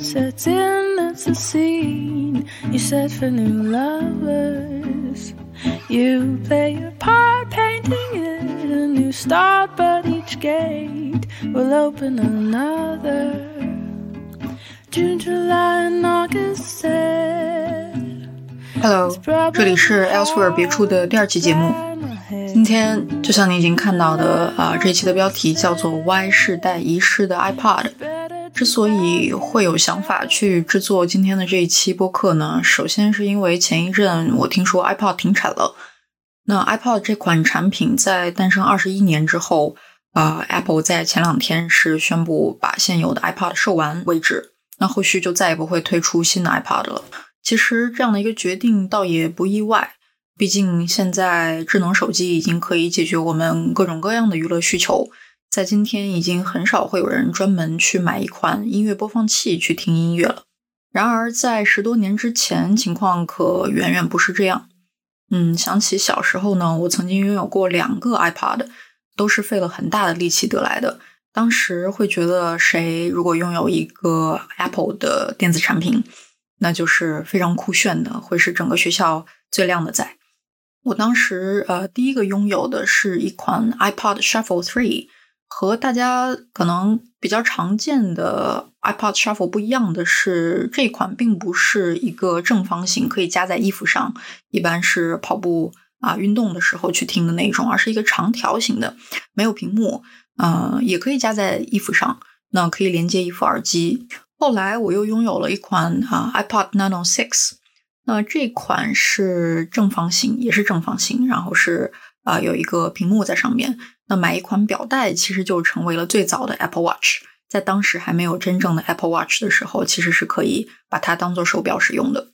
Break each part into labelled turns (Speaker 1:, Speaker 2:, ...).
Speaker 1: sets in, it's a scene you set for new lovers. You play your part, painting it a new start, but each gate will open another. June, July, and August.
Speaker 2: Hello，这里是 Elsewhere 别处的第二期节目。今天就像你已经看到的啊，这一期的标题叫做 “Y 世代遗失的 iPod”。之所以会有想法去制作今天的这一期播客呢，首先是因为前一阵我听说 iPod 停产了。那 iPod 这款产品在诞生二十一年之后，啊，Apple 在前两天是宣布把现有的 iPod 售完为止。那后续就再也不会推出新的 iPod 了。其实这样的一个决定倒也不意外，毕竟现在智能手机已经可以解决我们各种各样的娱乐需求。在今天，已经很少会有人专门去买一款音乐播放器去听音乐了。然而，在十多年之前，情况可远远不是这样。嗯，想起小时候呢，我曾经拥有过两个 iPod，都是费了很大的力气得来的。当时会觉得，谁如果拥有一个 Apple 的电子产品，那就是非常酷炫的，会是整个学校最靓的仔。我当时呃，第一个拥有的是一款 iPod Shuffle Three。和大家可能比较常见的 iPod Shuffle 不一样的是，这款并不是一个正方形可以夹在衣服上，一般是跑步啊运动的时候去听的那种，而是一个长条形的，没有屏幕，呃，也可以夹在衣服上，那可以连接一副耳机。后来我又拥有了一款啊 iPod Nano Six，那这款是正方形，也是正方形，然后是啊有一个屏幕在上面。那买一款表带，其实就成为了最早的 Apple Watch。在当时还没有真正的 Apple Watch 的时候，其实是可以把它当做手表使用的。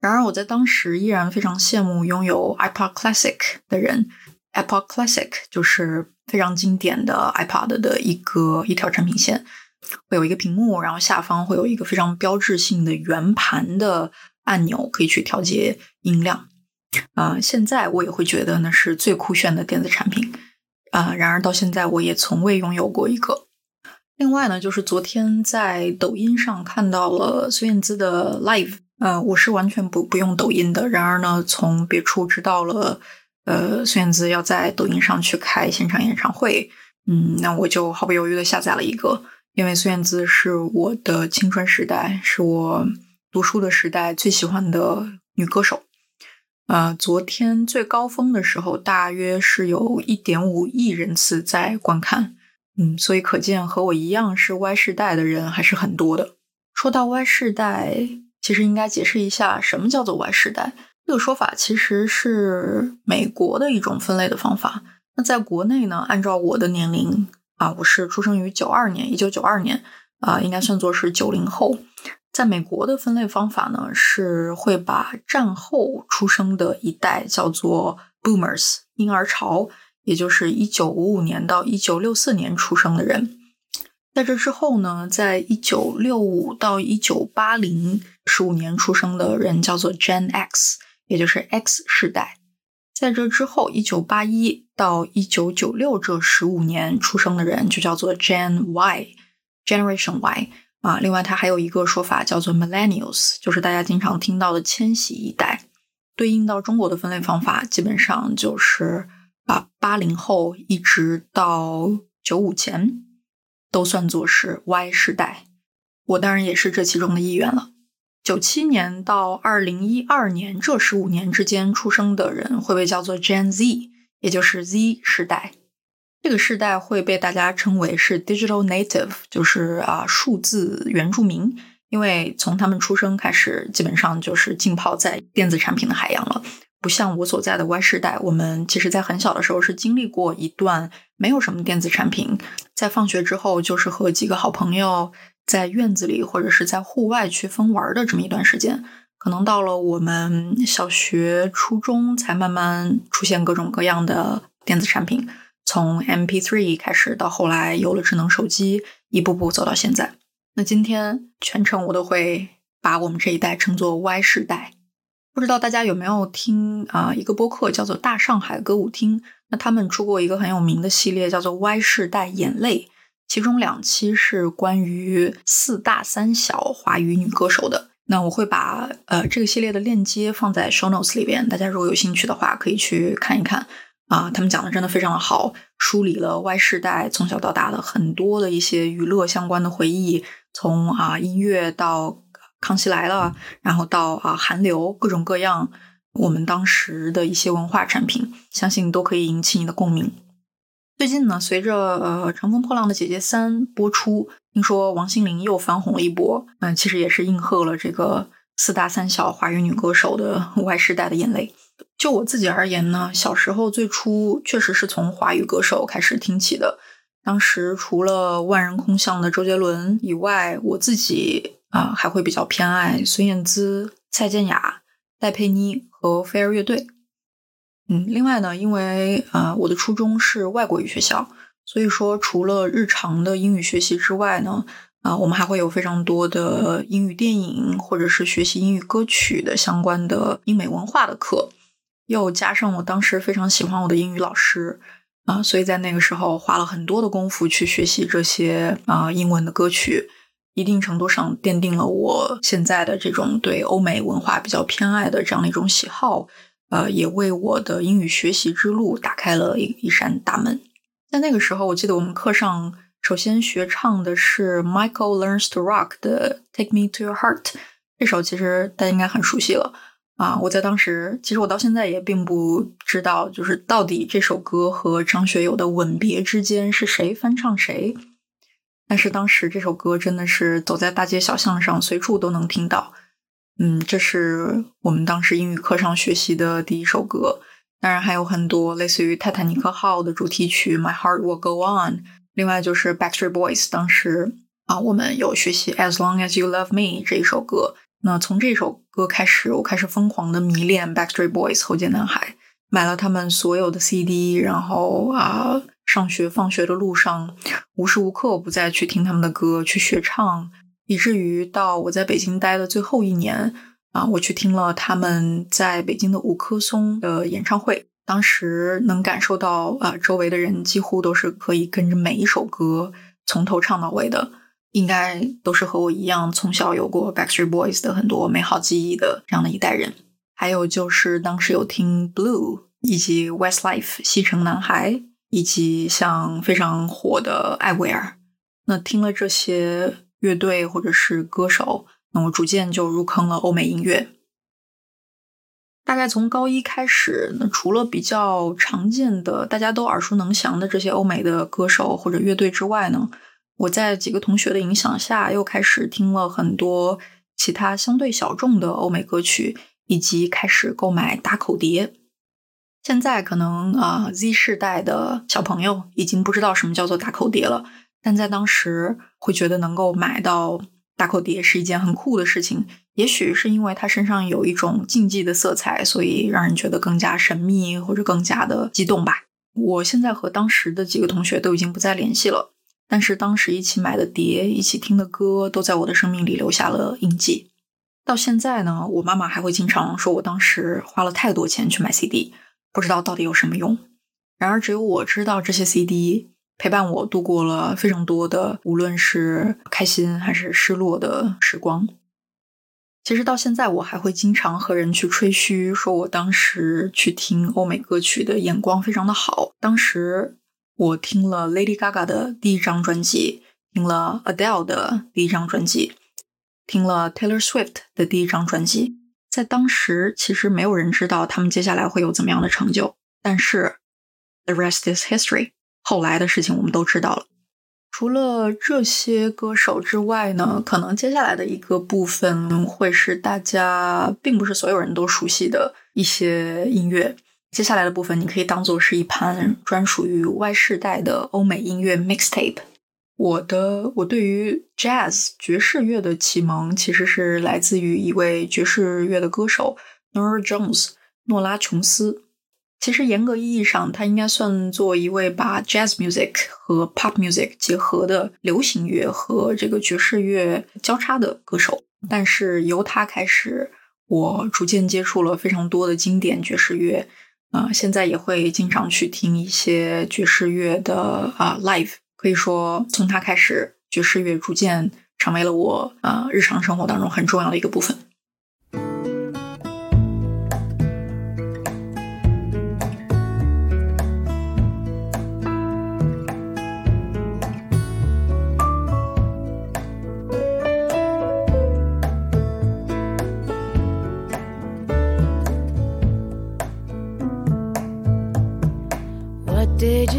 Speaker 2: 然而，我在当时依然非常羡慕拥有 iPod Classic 的人。iPod Classic 就是非常经典的 iPod 的一个一条产品线，会有一个屏幕，然后下方会有一个非常标志性的圆盘的按钮，可以去调节音量。啊，现在我也会觉得那是最酷炫的电子产品。啊！然而到现在，我也从未拥有过一个。另外呢，就是昨天在抖音上看到了孙燕姿的 live。呃，我是完全不不用抖音的。然而呢，从别处知道了，呃，孙燕姿要在抖音上去开现场演唱会。嗯，那我就毫不犹豫的下载了一个，因为孙燕姿是我的青春时代，是我读书的时代最喜欢的女歌手。呃，昨天最高峰的时候，大约是有一点五亿人次在观看，嗯，所以可见和我一样是 Y 世代的人还是很多的。说到 Y 世代，其实应该解释一下什么叫做 Y 世代。这个说法其实是美国的一种分类的方法。那在国内呢，按照我的年龄啊，我是出生于九二年，一九九二年啊，应该算作是九零后。在美国的分类方法呢，是会把战后出生的一代叫做 Boomers 婴儿潮，也就是一九五五年到一九六四年出生的人。在这之后呢，在一九六五到一九八零十五年出生的人叫做 Gen X，也就是 X 世代。在这之后，一九八一到一九九六这十五年出生的人就叫做 Gen Y，Generation Y。啊，另外它还有一个说法叫做 Millennials，就是大家经常听到的千禧一代。对应到中国的分类方法，基本上就是把八零后一直到九五前都算作是 Y 世代。我当然也是这其中的一员了。九七年到二零一二年这十五年之间出生的人会被叫做 Gen Z，也就是 Z 世代。这个时代会被大家称为是 digital native，就是啊数字原住民，因为从他们出生开始，基本上就是浸泡在电子产品的海洋了。不像我所在的 Y 世代，我们其实在很小的时候是经历过一段没有什么电子产品，在放学之后就是和几个好朋友在院子里或者是在户外去疯玩的这么一段时间。可能到了我们小学、初中，才慢慢出现各种各样的电子产品。从 MP3 开始，到后来有了智能手机，一步步走到现在。那今天全程我都会把我们这一代称作 Y 世代。不知道大家有没有听啊？一个播客叫做《大上海歌舞厅》，那他们出过一个很有名的系列，叫做《Y 世代眼泪》。其中两期是关于四大三小华语女歌手的。那我会把呃这个系列的链接放在 show notes 里边，大家如果有兴趣的话，可以去看一看啊。他们讲的真的非常的好，梳理了 Y 世代从小到大的很多的一些娱乐相关的回忆，从啊音乐到康熙来了，然后到啊韩流，各种各样我们当时的一些文化产品，相信都可以引起你的共鸣。最近呢，随着呃《乘风破浪的姐姐三》播出，听说王心凌又翻红了一波。嗯，其实也是应和了这个四大三小华语女歌手的 Y 世代的眼泪。就我自己而言呢，小时候最初确实是从华语歌手开始听起的。当时除了万人空巷的周杰伦以外，我自己啊还会比较偏爱孙燕姿、蔡健雅、戴佩妮和飞儿乐队。嗯，另外呢，因为呃我的初中是外国语学校，所以说除了日常的英语学习之外呢，啊我们还会有非常多的英语电影或者是学习英语歌曲的相关的英美文化的课，又加上我当时非常喜欢我的英语老师啊，所以在那个时候花了很多的功夫去学习这些啊英文的歌曲，一定程度上奠定了我现在的这种对欧美文化比较偏爱的这样的一种喜好。呃，也为我的英语学习之路打开了一一扇大门。在那个时候，我记得我们课上首先学唱的是 Michael Learns to Rock 的《Take Me to Your Heart》这首，其实大家应该很熟悉了啊。我在当时，其实我到现在也并不知道，就是到底这首歌和张学友的《吻别》之间是谁翻唱谁。但是当时这首歌真的是走在大街小巷上，随处都能听到。嗯，这是我们当时英语课上学习的第一首歌，当然还有很多类似于《泰坦尼克号》的主题曲《My Heart Will Go On》，另外就是 Backstreet Boys，当时啊，我们有学习《As Long As You Love Me》这一首歌。那从这首歌开始，我开始疯狂的迷恋 Backstreet Boys 后街男孩，买了他们所有的 CD，然后啊，上学放学的路上，无时无刻不在去听他们的歌，去学唱。以至于到我在北京待的最后一年啊，我去听了他们在北京的五棵松的演唱会。当时能感受到啊，周围的人几乎都是可以跟着每一首歌从头唱到尾的，应该都是和我一样从小有过 Backstreet Boys 的很多美好记忆的这样的一代人。还有就是当时有听 Blue 以及 Westlife 西城男孩，以及像非常火的艾薇儿。那听了这些。乐队或者是歌手，那我逐渐就入坑了欧美音乐。大概从高一开始，那除了比较常见的、大家都耳熟能详的这些欧美的歌手或者乐队之外呢，我在几个同学的影响下，又开始听了很多其他相对小众的欧美歌曲，以及开始购买打口碟。现在可能啊，Z 世代的小朋友已经不知道什么叫做打口碟了。但在当时会觉得能够买到大口碟是一件很酷的事情，也许是因为它身上有一种竞技的色彩，所以让人觉得更加神秘或者更加的激动吧。我现在和当时的几个同学都已经不再联系了，但是当时一起买的碟、一起听的歌都在我的生命里留下了印记。到现在呢，我妈妈还会经常说我当时花了太多钱去买 CD，不知道到底有什么用。然而只有我知道这些 CD。陪伴我度过了非常多的，无论是开心还是失落的时光。其实到现在，我还会经常和人去吹嘘，说我当时去听欧美歌曲的眼光非常的好。当时我听了 Lady Gaga 的第一张专辑，听了 Adele 的第一张专辑，听了 Taylor Swift 的第一张专辑。在当时，其实没有人知道他们接下来会有怎么样的成就。但是，the rest is history。后来的事情我们都知道了。除了这些歌手之外呢，可能接下来的一个部分会是大家并不是所有人都熟悉的一些音乐。接下来的部分你可以当做是一盘专属于 Y 世代的欧美音乐 mixtape。我的我对于 jazz 爵士乐的启蒙其实是来自于一位爵士乐的歌手 Nora Jones 诺拉琼斯。其实严格意义上，他应该算作一位把 jazz music 和 pop music 结合的流行乐和这个爵士乐交叉的歌手。但是由他开始，我逐渐接触了非常多的经典爵士乐，啊，现在也会经常去听一些爵士乐的啊 live，可以说从他开始，爵士乐逐渐成为了我呃日常生活当中很重要的一个部分。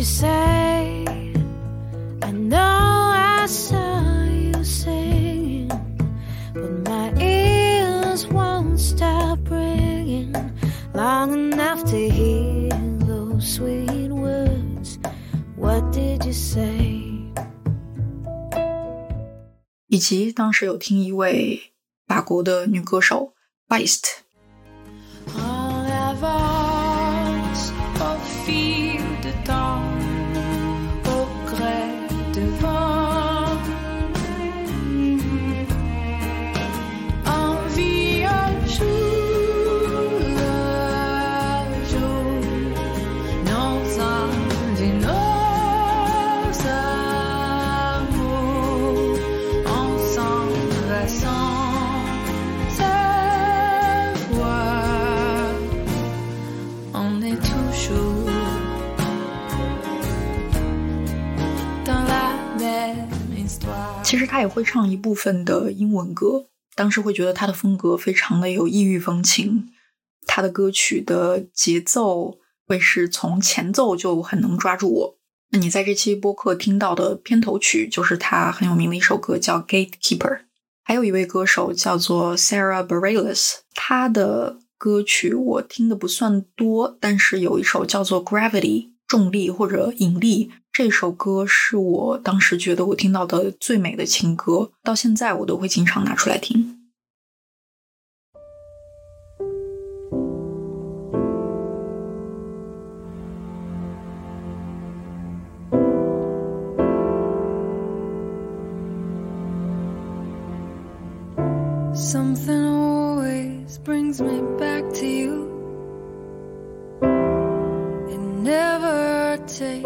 Speaker 1: Say? I know I saw you singing, but my ears won't stop ringing long enough to hear those sweet words. What did you say?
Speaker 2: 以及当时有听一位法国的女歌手 Beist。会唱一部分的英文歌，当时会觉得他的风格非常的有异域风情，他的歌曲的节奏会是从前奏就很能抓住我。那你在这期播客听到的片头曲就是他很有名的一首歌，叫《Gatekeeper》。还有一位歌手叫做 Sarah Bareilles，他的歌曲我听的不算多，但是有一首叫做《Gravity》重力或者引力。这首歌是我当时觉得我听到的最美的情歌，到现在我都会经常拿出来听。Something always brings me back to you. It never. 接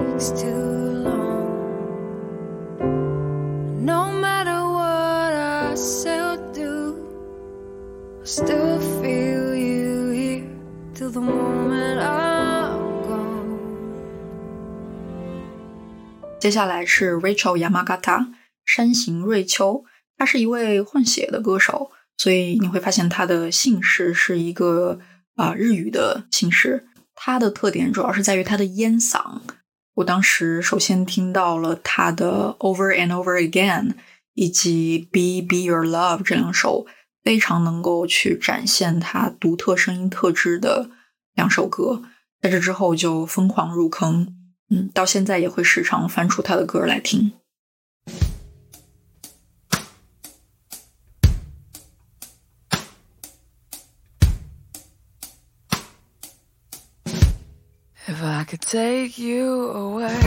Speaker 2: 下来是 Rachel Yamagata 山形瑞秋，她是一位混血的歌手，所以你会发现她的姓氏是一个啊日语的姓氏。他的特点主要是在于他的烟嗓。我当时首先听到了他的 Over and Over Again 以及 Be Be Your Love 这两首非常能够去展现他独特声音特质的两首歌，在这之后就疯狂入坑。嗯，到现在也会时常翻出他的歌来听。If I could take you away,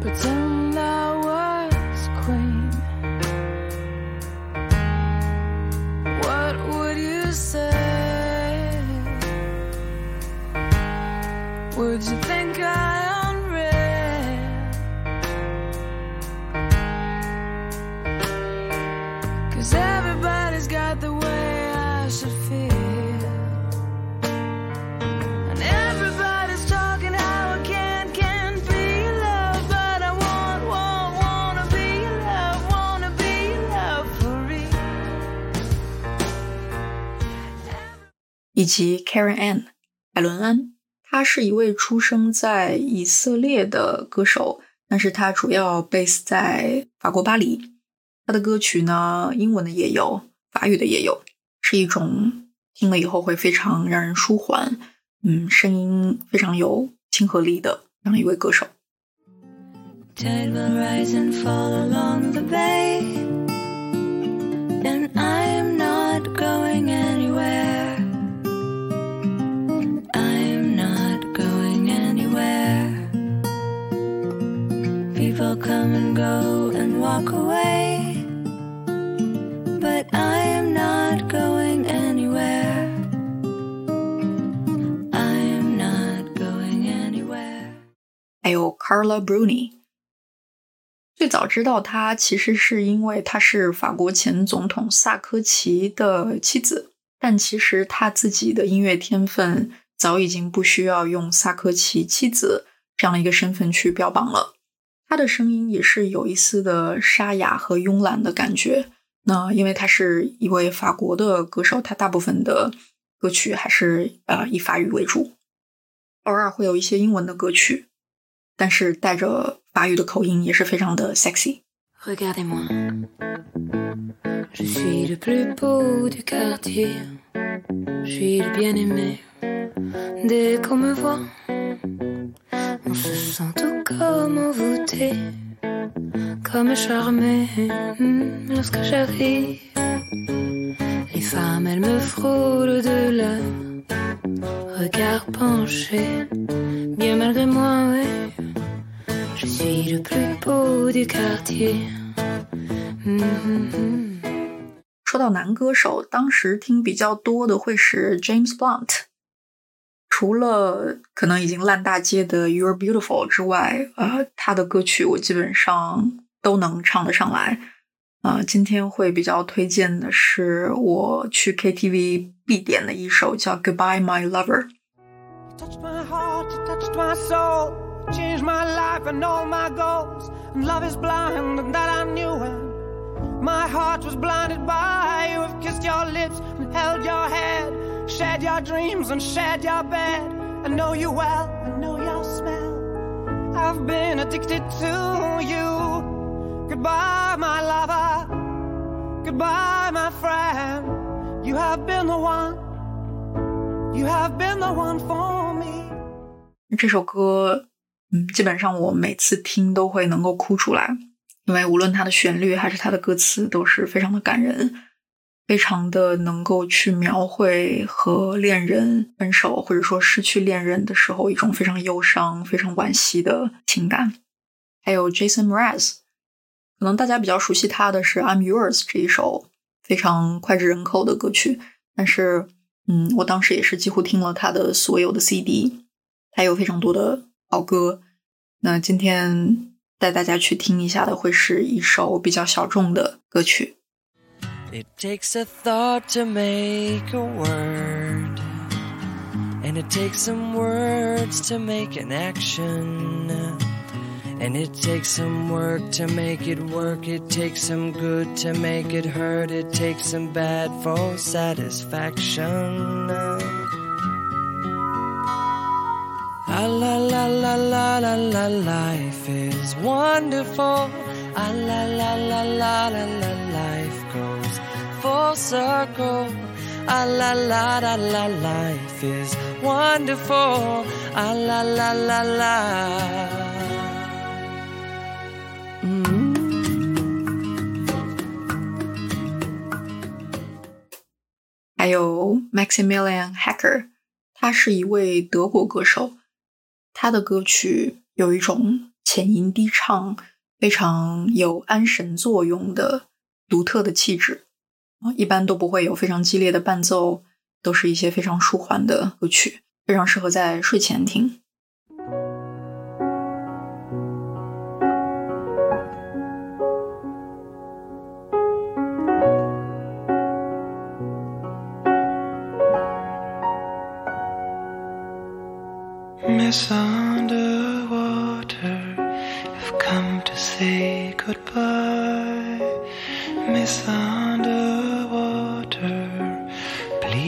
Speaker 2: pretend I was queen, what would you say? Would you think I 以及 Karen Ann 海伦安。他是一位出生在以色列的歌手，但是他主要 base 在法国巴黎。他的歌曲呢，英文的也有，法语的也有，是一种听了以后会非常让人舒缓，嗯，声音非常有亲和力的这样一位歌手。come and go and walk away. But I am not going anywhere. I am not going anywhere. Carla Bruni。最早知道她，其实是因为她是法国前总统萨科齐的妻子，但其实她自己的音乐天分早已经不需要用萨科齐妻子这样一个身份去标榜了。他的声音也是有一丝的沙哑和慵懒的感觉。那因为他是一位法国的歌手，他大部分的歌曲还是呃以法语为主，偶尔会有一些英文的歌曲，但是带着法语的口音也是非常的 sexy。
Speaker 3: comme charmée lorsque j'arrive. Les femmes, elles me frôlent de leur regard penché. Bien malgré moi, oui, je suis le plus beau du quartier.
Speaker 2: 说到男歌手，当时听比较多的会是 James Blunt。 除了可能已经烂大街的 You're Beautiful 之外，呃，他的歌曲我基本上都能唱得上来。啊，今天会比较推荐的是我去 KTV 必点的一首叫 Goodbye My Lover。
Speaker 3: Shared your dreams and shared your bed. I know you well, I know your smell. I've been addicted to you. Goodbye, my lover. Goodbye, my friend. You have been the one. You have been the one for me. 这首歌，嗯，基本上我每次听都会能够哭出来，因为无论它的旋律还是它的歌词都是非常的感人。非常的能够去描绘和恋人分手或者说失去恋人的时候一种非常忧伤、非常惋惜的情感。还有 Jason Mraz，可能大家比较熟悉他的是《I'm Yours》这一首非常脍炙人口的歌曲，但是，嗯，我当时也是几乎听了他的所有的 CD，他有非常多的好歌。那今天带大家去听一下的会是一首比较小众的歌曲。It takes a thought to make a word, and it takes some words to make an action. And it takes some work to make it work, it takes some good to make it hurt, it takes some bad for satisfaction. La la la la la la la, life is wonderful. Ah la la la la la la, life full circle. Ah la la la la, life is wonderful. Ah la la la la. Mm.
Speaker 2: 还有 Maximilian Hacker，他是一位德国歌手，他的歌曲有一种浅吟低唱。非常有安神作用的独特的气质，啊一般都不会有非常激烈的伴奏，都是一些非常舒缓的歌曲，非常适合在睡前听。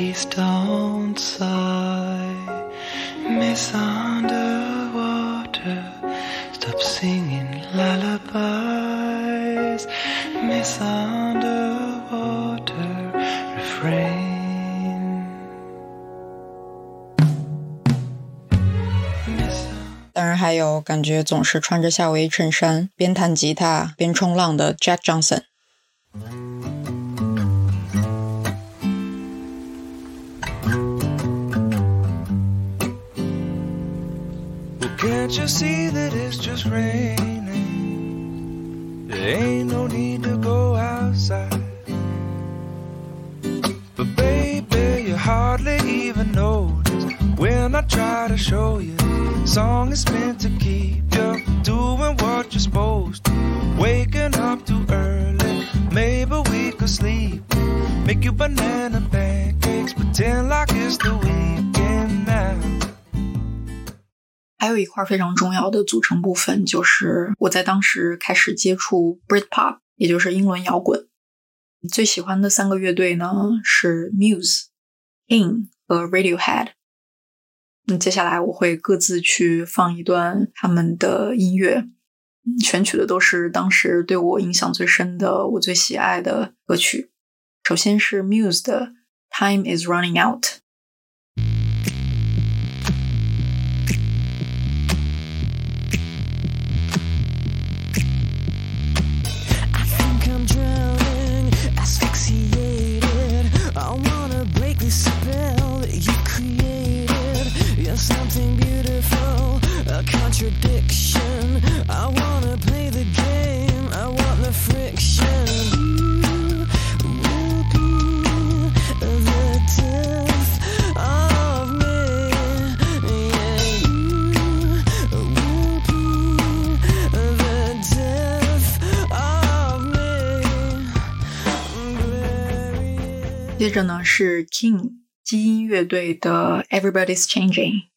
Speaker 3: Please don't sigh, Miss Underwater. Stop singing lullabies, Miss Underwater. Refrain.
Speaker 2: 当然还有感觉总是穿着夏威夷衬衫，边弹吉他边冲浪的 Jack Johnson。Can't you see that it's just raining? There ain't no need to go outside. But baby, you hardly even notice when I try to show you. Song is meant to keep you doing what you're supposed to. Waking up too early, maybe we could sleep. Make you banana pancakes, pretend like it's the weekend 还有一块非常重要的组成部分，就是我在当时开始接触 Britpop，也就是英伦摇滚。最喜欢的三个乐队呢是 Muse、In 和 Radiohead。那接下来我会各自去放一段他们的音乐，选取的都是当时对我影响最深的、我最喜爱的歌曲。首先是 Muse 的《Time Is Running Out》。接着呢是 King 基因乐队的 Everybody's Changing。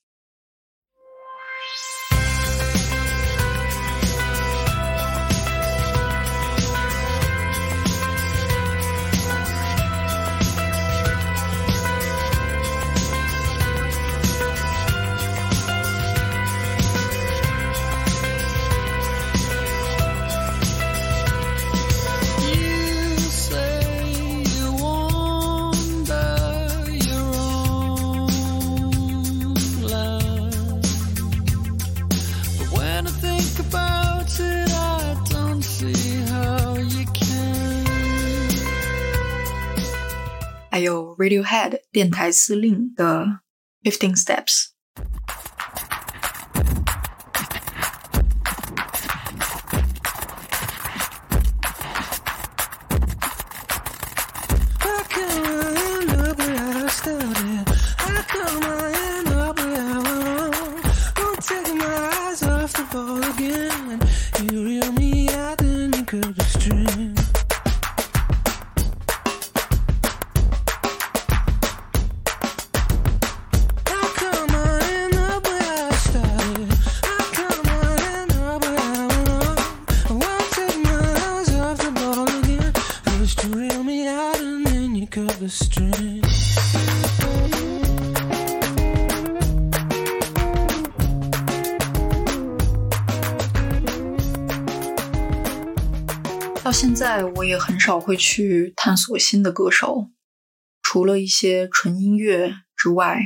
Speaker 2: Radiohead 电台司令的 Fifteen Steps。 到现在，我也很少会去探索新的歌手，除了一些纯音乐之外，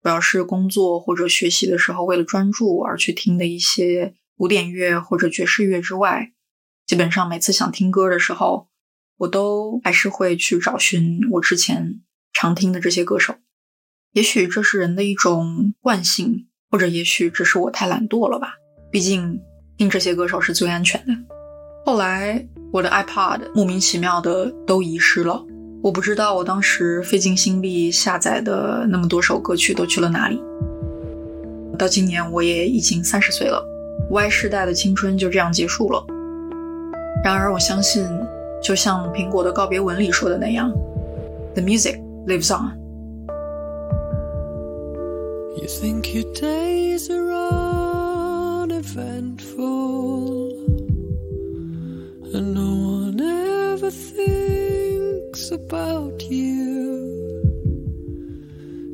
Speaker 2: 主要是工作或者学习的时候为了专注而去听的一些古典乐或者爵士乐之外，基本上每次想听歌的时候，我都还是会去找寻我之前常听的这些歌手。也许这是人的一种惯性，或者也许只是我太懒惰了吧。毕竟听这些歌手是最安全的。后来我的 iPod 莫名其妙的都遗失了，我不知道我当时费尽心力下载的那么多首歌曲都去了哪里。到今年我也已经三十岁了，Y 世代的青春就这样结束了。然而我相信，就像苹果的告别文里说的那样，The music lives on。You think your days are uneventful. and no one ever thinks about you.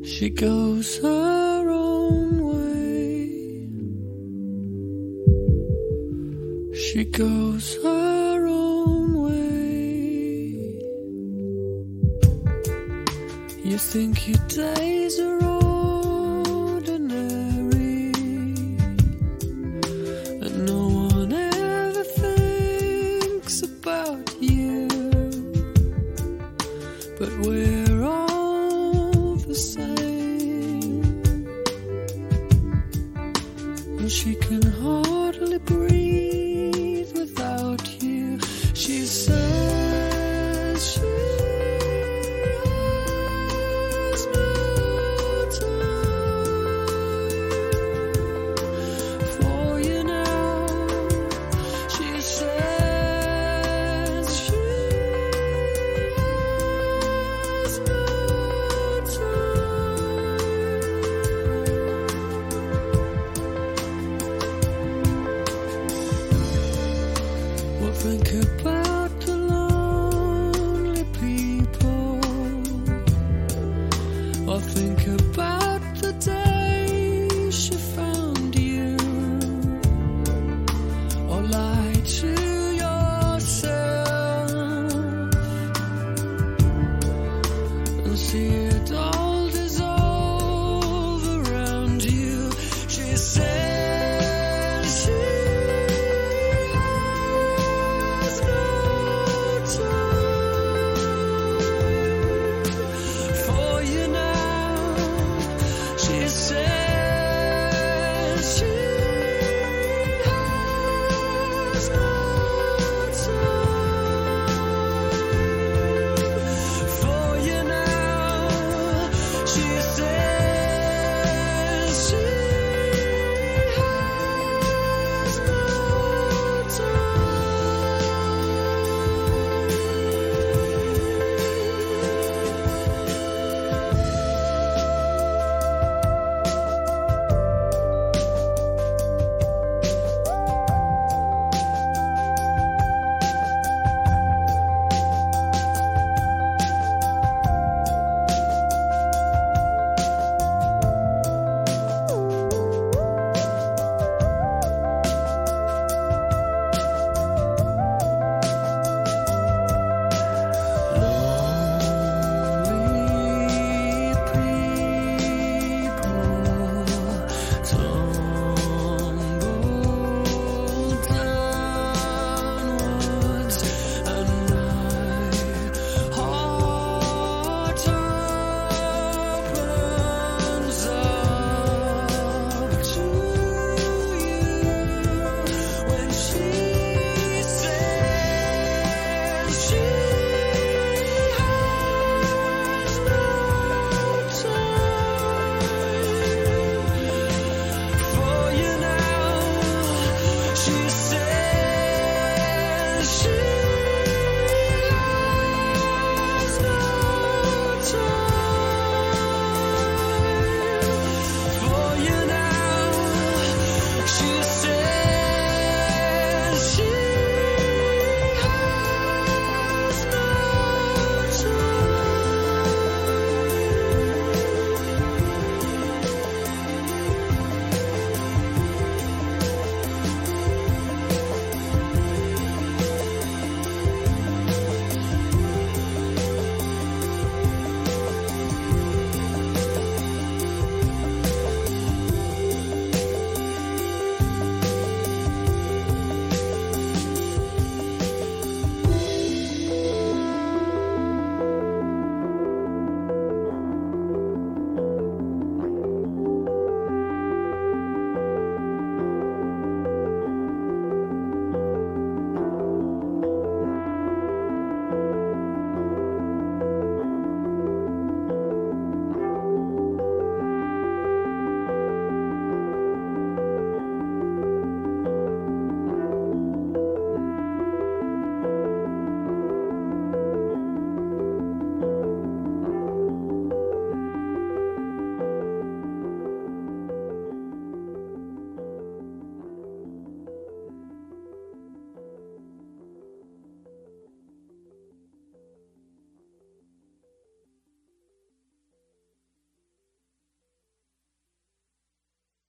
Speaker 2: She goes her own way. She goes her just think your days are
Speaker 1: ordinary, and no one ever thinks about you. But we're all the same, and she can.